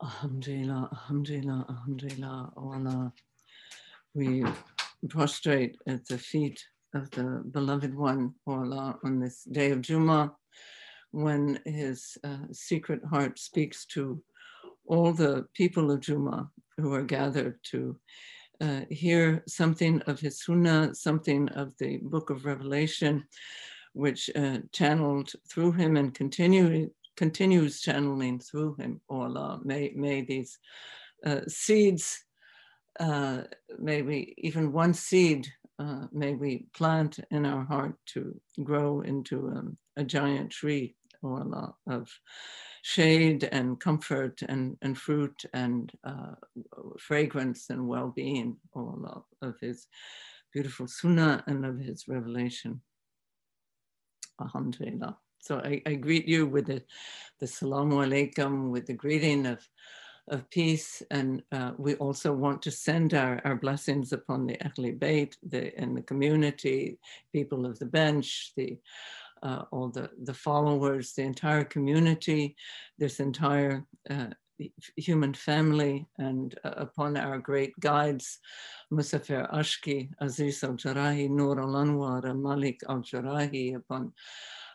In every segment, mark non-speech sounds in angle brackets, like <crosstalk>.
Alhamdulillah, Alhamdulillah, Alhamdulillah, oh Allah. We prostrate at the feet of the beloved one, oh Allah, on this day of Jummah, when his uh, secret heart speaks to all the people of Jummah who are gathered to uh, hear something of his Sunnah, something of the book of Revelation, which uh, channeled through him and continue, continues channeling through him, O Allah. May, may these uh, seeds, uh, may we, even one seed, uh, may we plant in our heart to grow into um, a giant tree, O Allah, of shade and comfort and, and fruit and uh, fragrance and well-being, O Allah, of his beautiful sunnah and of his revelation. Alhamdulillah. So I, I, greet you with the, the salamu alaikum, with the greeting of, of peace. And uh, we also want to send our, our blessings upon the Ahli Bayt the, and the community, people of the bench, the, uh, all the, the followers, the entire community, this entire uh, human family, and uh, upon our great guides, Musafir Ashki, Aziz al Jarahi, Nur al Anwar, Malik al Jarahi, upon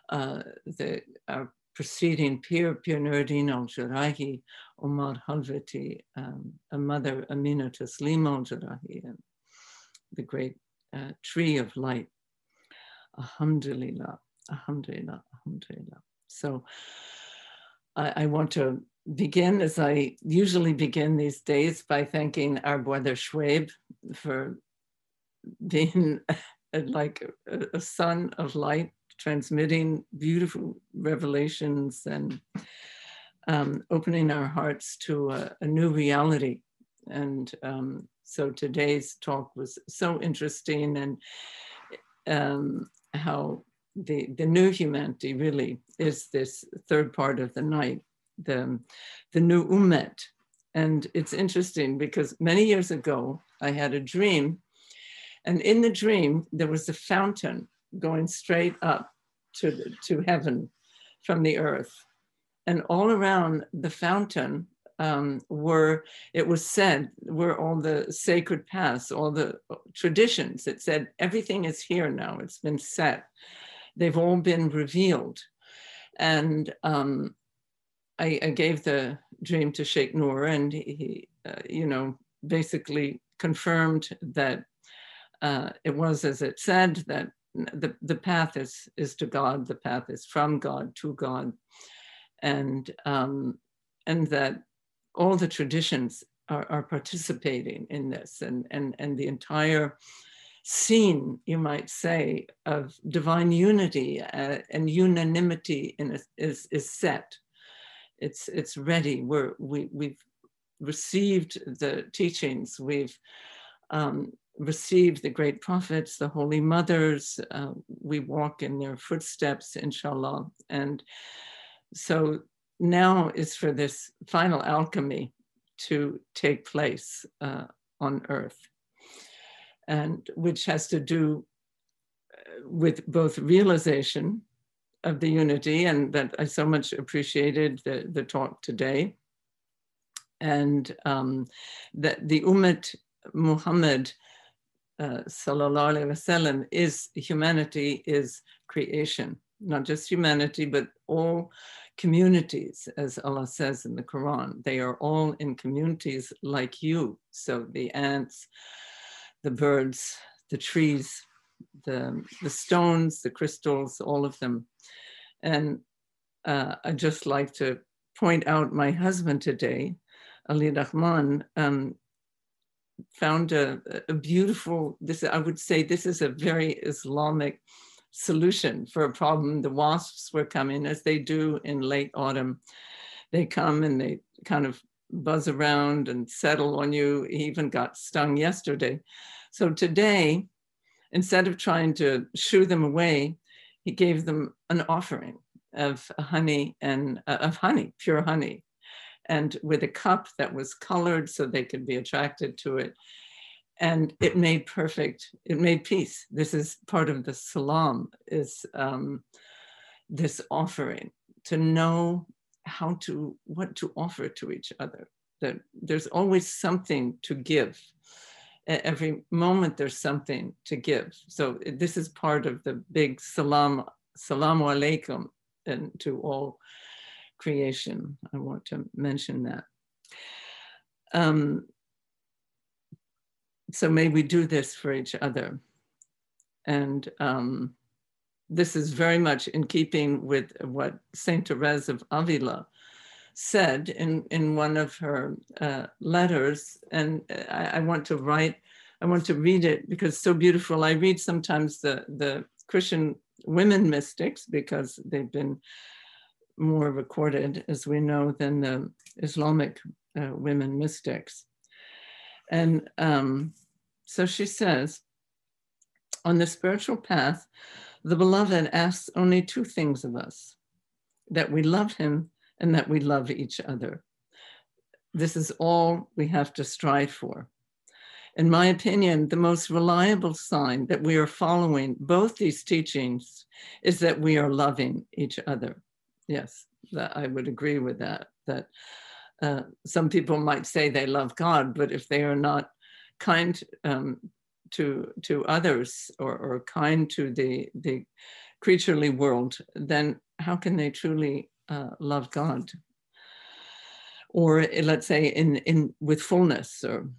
the, our preceding peer, Pir Nuruddin al Jarahi, Omar Halvati, um, a mother, Amina Taslim al Jarahi, and the great uh, tree of light. Alhamdulillah, Alhamdulillah, Alhamdulillah. So I, I want to begin as I usually begin these days by thanking our brother Schwab for being <laughs> like a, a son of light transmitting beautiful revelations and um, opening our hearts to a, a new reality. And um, so today's talk was so interesting and um, how the, the new humanity really is this third part of the night, the, the new umet. And it's interesting because many years ago, I had a dream and in the dream, there was a fountain going straight up to, to heaven from the earth. And all around the fountain um, were, it was said, were all the sacred paths, all the traditions. It said, everything is here now, it's been set. They've all been revealed. And um, I, I, gave the dream to Sheikh Noor, and he, uh, you know, basically confirmed that uh, it was as it said that the, the path is, is to God, the path is from God to God. And, um, and that all the traditions are, are participating in this and, and, and the entire scene, you might say, of divine unity uh, and unanimity a, is, is set. It's, it's ready. We're, we, we've received the teachings. We've um, receive the great prophets, the holy mothers. Uh, we walk in their footsteps, inshallah. And so now is for this final alchemy to take place uh, on earth, and which has to do uh, with both realization of the unity, and that I so much appreciated the, the talk today, and um, that the Ummah Muhammad uh, sallallahu alaihi wasallam is humanity is creation, not just humanity, but all communities, as Allah says in the Quran. They are all in communities like you. So the ants, the birds, the trees, the, the stones, the crystals, all of them. And uh, I'd just like to point out my husband today, Ali Rahman, um, found a, a beautiful, this I would say this is a very Islamic solution for a problem. The wasps were coming as they do in late autumn. They come and they kind of buzz around and settle on you. He even got stung yesterday. So today, instead of trying to shoo them away, he gave them an offering of honey and uh, of honey, pure honey, and with a cup that was colored so they could be attracted to it. And it made perfect, it made peace. This is part of the salam, is um, this offering to know how to, what to offer to each other. That there's always something to give. Every moment there's something to give. So this is part of the big salam, salamu alaikum and to all creation. I want to mention that. Um, so may we do this for each other. And um, this is very much in keeping with what Saint Therese of Avila said in, in one of her uh, letters. And I, I, want to write, I want to read it because so beautiful. I read sometimes the, the Christian women mystics because they've been more recorded, as we know, than the Islamic uh, women mystics. And um, so she says, on the spiritual path, the beloved asks only two things of us that we love him and that we love each other. This is all we have to strive for. In my opinion, the most reliable sign that we are following both these teachings is that we are loving each other. Yes, that I would agree with that. That uh, some people might say they love God, but if they are not kind um, to to others or, or kind to the the creaturely world, then how can they truly uh, love God? Or let's say in in with fullness or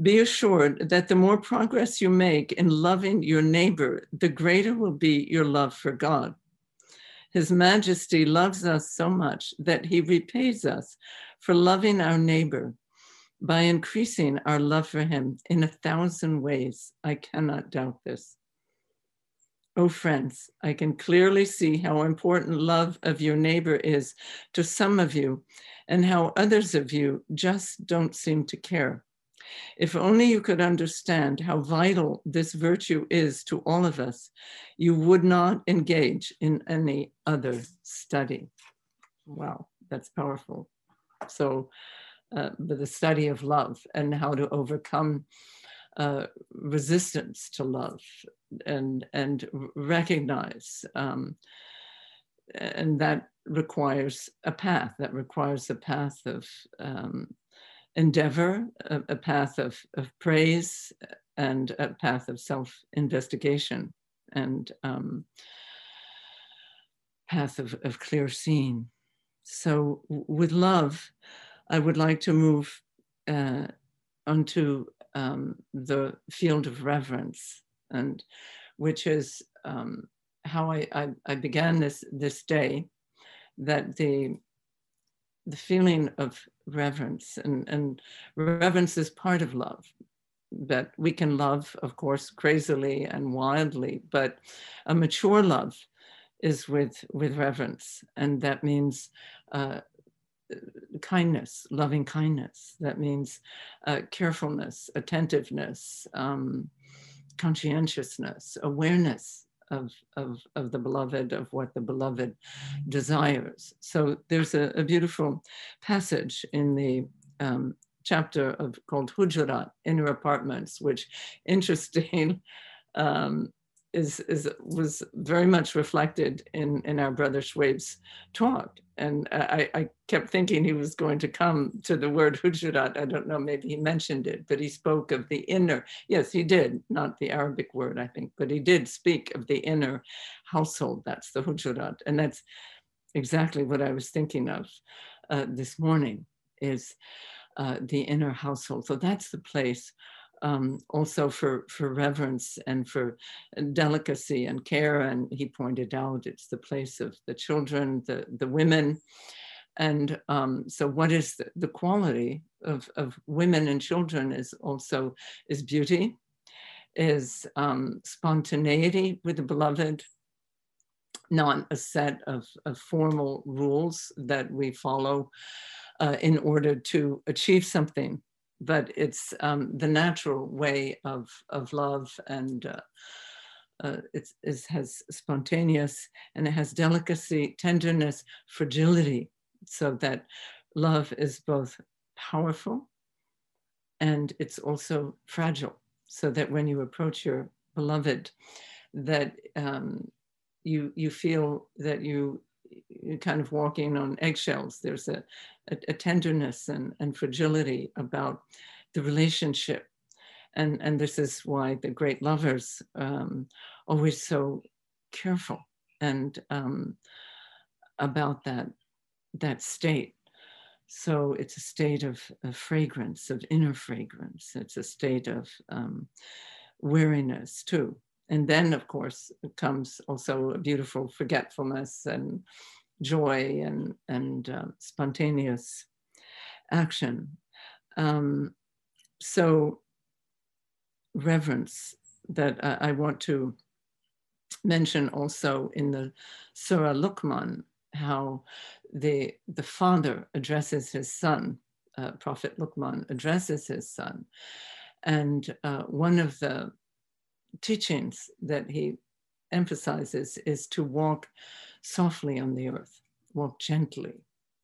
be assured that the more progress you make in loving your neighbor, the greater will be your love for God. His Majesty loves us so much that he repays us for loving our neighbor by increasing our love for him in a thousand ways. I cannot doubt this. Oh, friends, I can clearly see how important love of your neighbor is to some of you and how others of you just don't seem to care. If only you could understand how vital this virtue is to all of us, you would not engage in any other study. Wow, that's powerful. So, uh, the study of love and how to overcome uh, resistance to love and and recognize um, and that requires a path that requires a path of um, endeavor a, a path of, of praise and a path of self-investigation and um, path of, of clear seeing so with love I would like to move uh, onto um, the field of reverence, and which is um, how I, I, I, began this this day. That the the feeling of reverence and, and reverence is part of love. That we can love, of course, crazily and wildly, but a mature love is with with reverence, and that means uh, kindness, loving kindness. That means uh, carefulness, attentiveness, um, conscientiousness, awareness of, of, of the beloved, of what the beloved desires. So there's a, a beautiful passage in the um, chapter of called Hujurat, Inner Apartments, which interesting <laughs> um, is, is was very much reflected in, in our brother Schwab's talk. And I, I kept thinking he was going to come to the word hujurat. I don't know, maybe he mentioned it, but he spoke of the inner. Yes, he did, not the Arabic word, I think, but he did speak of the inner household. That's the hujurat. And that's exactly what I was thinking of uh, this morning is uh, the inner household. So that's the place um, also for, for reverence and for delicacy and care. And he pointed out it's the place of the children, the, the women. And um, so what is the, the quality of, of women and children is also is beauty, is um, spontaneity with the beloved, not a set of, of formal rules that we follow uh, in order to achieve something but it's um, the natural way of, of love and uh, uh, it has spontaneous and it has delicacy, tenderness, fragility, so that love is both powerful and it's also fragile. So that when you approach your beloved, that um, you you feel that you kind of walking on eggshells. There's a, a, a tenderness and, and fragility about the relationship. And, and this is why the great lovers um, always so careful and um, about that, that state. So it's a state of, of, fragrance, of inner fragrance. It's a state of um, weariness too. And then, of course, comes also a beautiful forgetfulness and joy and, and uh, spontaneous action. Um, so reverence that I, I want to mention also in the Surah Luqman, how the, the father addresses his son, uh, Prophet Luqman addresses his son. And uh, one of the teachings that he emphasizes is to walk softly on the earth, walk gently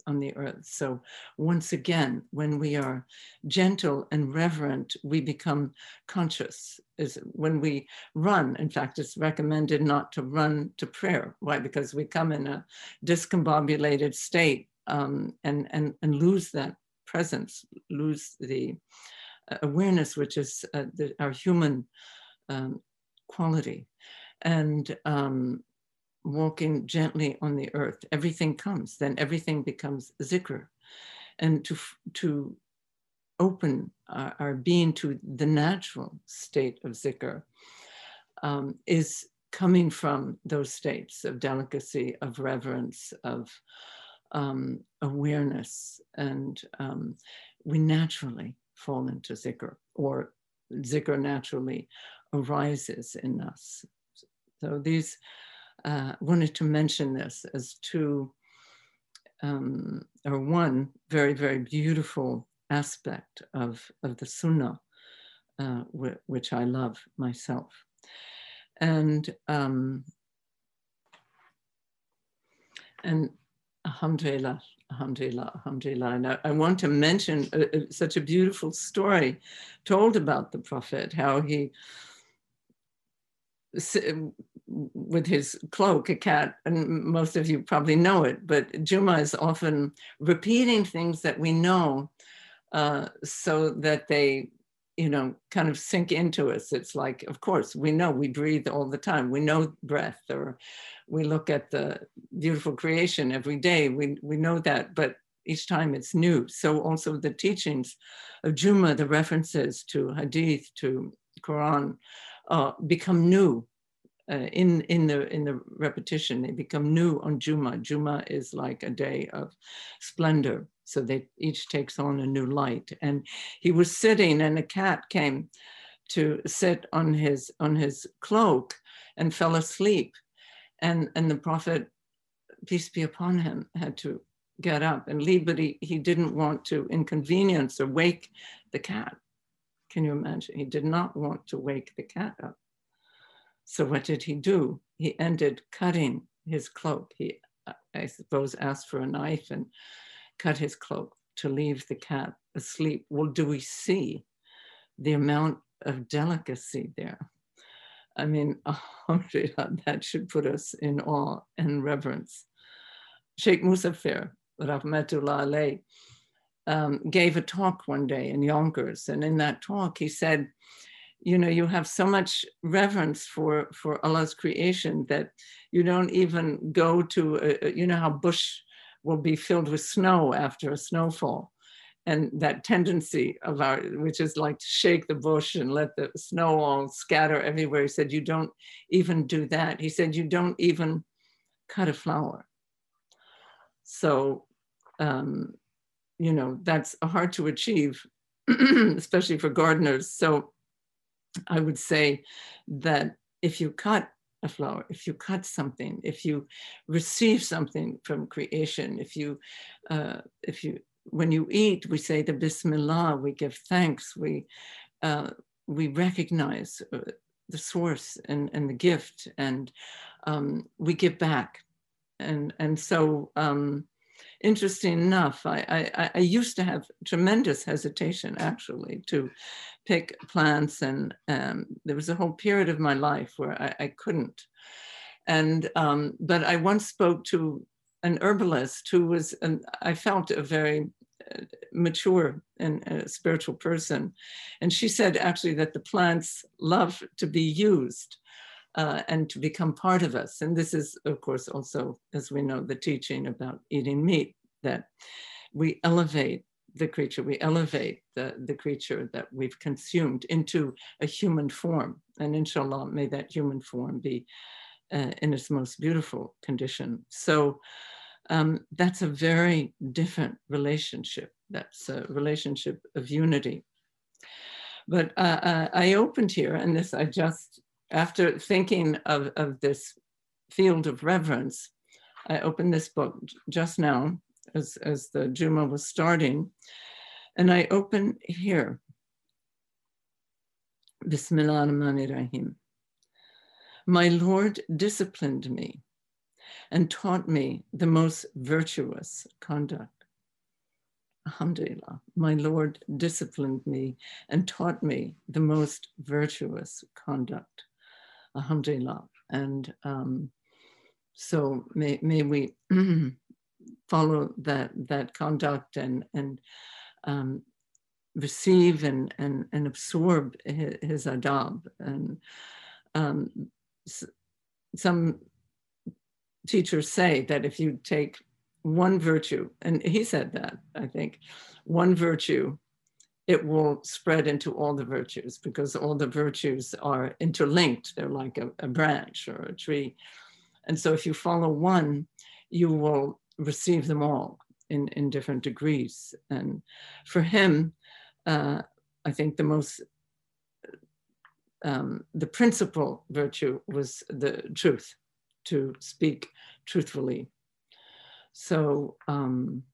on the earth. So once again, when we are gentle and reverent, we become conscious. Is when we run, in fact, it's recommended not to run to prayer. Why? Because we come in a discombobulated state um, and, and, and lose that presence, lose the uh, awareness, which is uh, the, our human um, quality. And um, walking gently on the earth, everything comes, then everything becomes zikr. And to, to open our, our being to the natural state of zikr um, is coming from those states of delicacy, of reverence, of um, awareness. And um, we naturally fall into zikr, or zikr naturally arises in us. So these uh, wanted to mention this as two um, or one very, very beautiful aspect of, of the Sunnah, uh, which I love myself. And um, and alhamdulillah, alhamdulillah, alhamdulillah. And I, I want to mention uh, uh, such a beautiful story told about the Prophet, how he with his cloak, a cat, and most of you probably know it, but Juma is often repeating things that we know uh, so that they, you know, kind of sink into us. It's like, of course, we know we breathe all the time. We know breath, or we look at the beautiful creation every day. We, we know that, but each time it's new. So also the teachings of Juma, the references to Hadith, to Quran, uh, become new uh, in in the in the repetition. They become new on Juma. Juma is like a day of splendor. So they each takes on a new light. And he was sitting, and a cat came to sit on his on his cloak and fell asleep. And and the prophet, peace be upon him, had to get up and leave, but he, he didn't want to inconvenience or wake the cat. Can you imagine? He did not want to wake the cat up. So what did he do? He ended cutting his cloak. He, I suppose, asked for a knife and cut his cloak to leave the cat asleep. Well, do we see the amount of delicacy there? I mean, <laughs> oh, that should put us in awe and reverence. Sheikh Musafir, Rahmatullah alayh, um, gave a talk one day in Yonkers. And in that talk, he said, you know you have so much reverence for for allah's creation that you don't even go to a, you know how bush will be filled with snow after a snowfall. And that tendency of our which is like to shake the bush and let the snow all scatter everywhere. He said you don't even do that. He said you don't even cut a flower. So um, you know that's hard to achieve <clears throat> especially for gardeners so I would say that if you cut a flower, if you cut something, if you receive something from creation, if you, uh, if you, when you eat, we say the Bismillah, we give thanks, we, uh, we recognize uh, the source and, and the gift, and um, we give back. And, and so, um, interesting enough, I, I, I, used to have tremendous hesitation actually to pick plants, and um, there was a whole period of my life where I, I couldn't. And um, but I once spoke to an herbalist who was, an, I felt, a very uh, mature and a spiritual person. And she said actually that the plants love to be used uh, and to become part of us. And this is, of course, also, as we know, the teaching about eating meat, that we elevate the creature, we elevate the, the creature that we've consumed into a human form. And inshallah, may that human form be uh, in its most beautiful condition. So um, that's a very different relationship. That's a relationship of unity. But uh, uh I opened here, and this I just after thinking of, of this field of reverence, I opened this book just now as, as the Juma was starting, and I open here. Bismillah ar-Rahim. My Lord disciplined me and taught me the most virtuous conduct. Alhamdulillah, my Lord disciplined me and taught me the most virtuous conduct alhamdulillah. And um, so may, may we <clears throat> follow that, that conduct and, and um, receive and, and, and absorb his, his adab. And um, some teachers say that if you take one virtue, and he said that, I think, one virtue it will spread into all the virtues because all the virtues are interlinked. They're like a, a, branch or a tree. And so if you follow one, you will receive them all in, in different degrees. And for him, uh, I think the most, um, the principal virtue was the truth, to speak truthfully. So, um,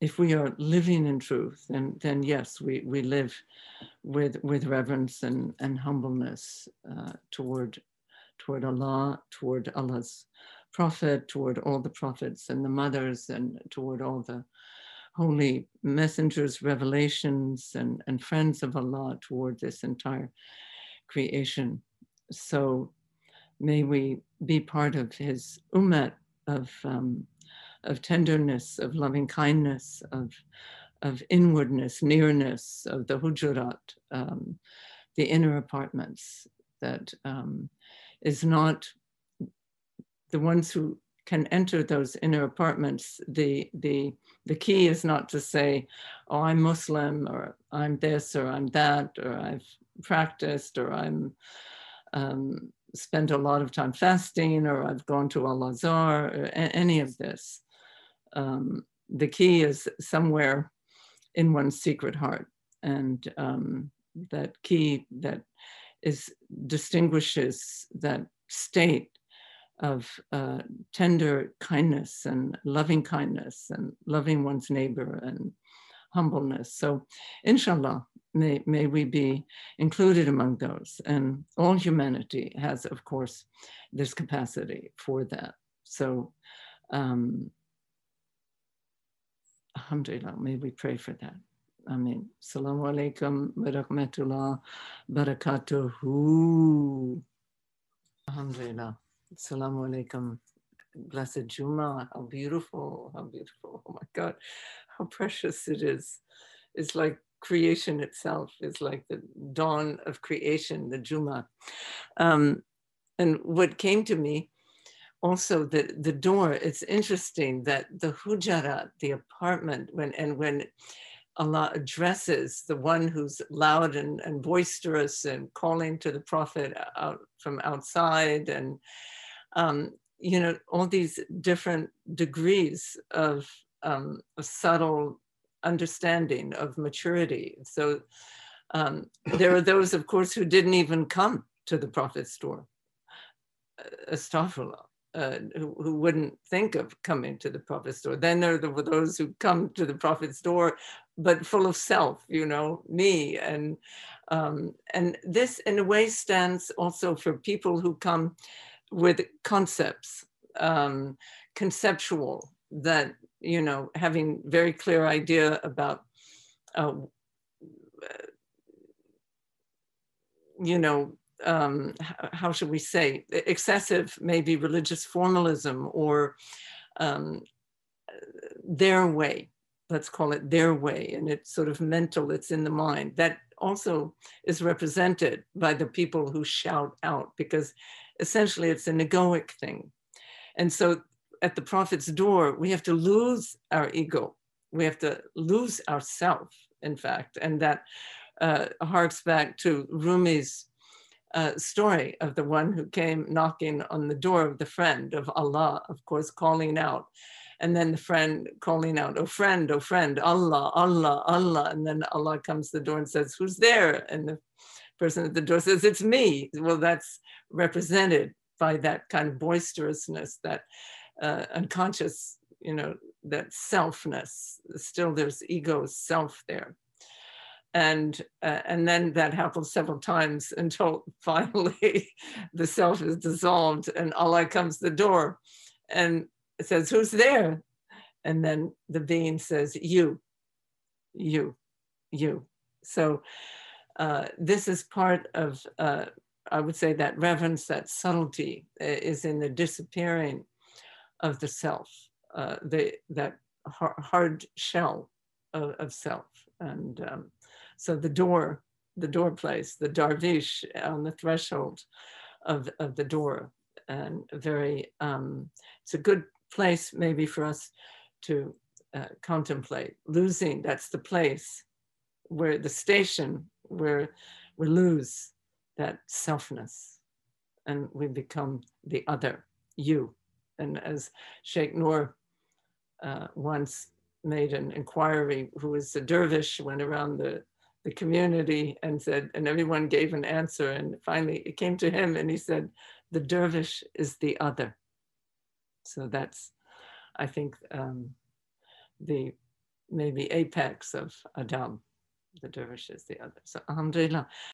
if we are living in truth, then, then yes, we, we live with, with reverence and, and humbleness uh, toward, toward Allah, toward Allah's prophet, toward all the prophets and the mothers, and toward all the holy messengers, revelations, and, and friends of Allah toward this entire creation. So may we be part of his ummah of um, of tenderness, of loving kindness, of, of inwardness, nearness, of the hujurat, um, the inner apartments that um, is not the ones who can enter those inner apartments. The, the, the key is not to say, oh, I'm Muslim, or I'm this, or I'm that, or I've practiced, or I'm um, spent a lot of time fasting, or I've gone to Al Azhar, or any of this um, the key is somewhere in one's secret heart. And um, that key that is distinguishes that state of uh, tender kindness and loving kindness and loving one's neighbor and humbleness. So inshallah, may, may we be included among those. And all humanity has, of course, this capacity for that. So um, Alhamdulillah, may we pray for that. Amen. Assalamu alaikum wa rahmatullah barakatuhu. Alhamdulillah. Assalamu alaikum. Blessed Juma. How beautiful. How beautiful. Oh my God. How precious it is. It's like creation itself. It's like the dawn of creation, the Juma. Um, and what came to me also the the door it's interesting that the hujurat the apartment when and when allah addresses the one who's loud and, and boisterous and calling to the prophet out from outside and um, you know all these different degrees of um, a subtle understanding of maturity. So um, there are those of course who didn't even come to the prophet's door. Astaghfirullah uh, who, who, wouldn't think of coming to the prophet's door. Then there were those who come to the prophet's door, but full of self, you know, me. And, um, and this, in a way, stands also for people who come with concepts, um, conceptual, that, you know, having very clear idea about, uh, you know, um, how should we say, excessive, maybe religious formalism or um, their way, let's call it their way, and it's sort of mental, it's in the mind. That also is represented by the people who shout out because essentially it's an egoic thing. And so at the prophet's door, we have to lose our ego. We have to lose ourself, in fact. And that uh, harks back to Rumi's uh, story of the one who came knocking on the door of the friend of Allah, of course, calling out. And then the friend calling out, oh friend, oh friend, Allah, Allah, Allah. And then Allah comes to the door and says, who's there? And the person at the door says, it's me. Well, that's represented by that kind of boisterousness, that uh, unconscious, you know, that selfness. Still, there's ego, self there. And, uh, and then that happens several times <laughs> until finally the self is dissolved and Allah comes the door and says, Who's there? And then the being says, You, you, you. So uh, this is part of, uh, I would say, that reverence, that subtlety uh, is in the disappearing of the self, uh, the, that hard shell of, of self. And um, so the door, the door place, the darvish on the threshold of, of the door, and very, um, it's a good place maybe for us to uh, contemplate. Losing, that's the place where the station where we lose that selfness and we become the other, you. And as Sheikh Noor uh, once made an inquiry, who was a dervish, went around the, the community and said, and everyone gave an answer. And finally it came to him and he said, the dervish is the other. So that's, I think, um, the maybe apex of adab. The dervish is the other. So, alhamdulillah.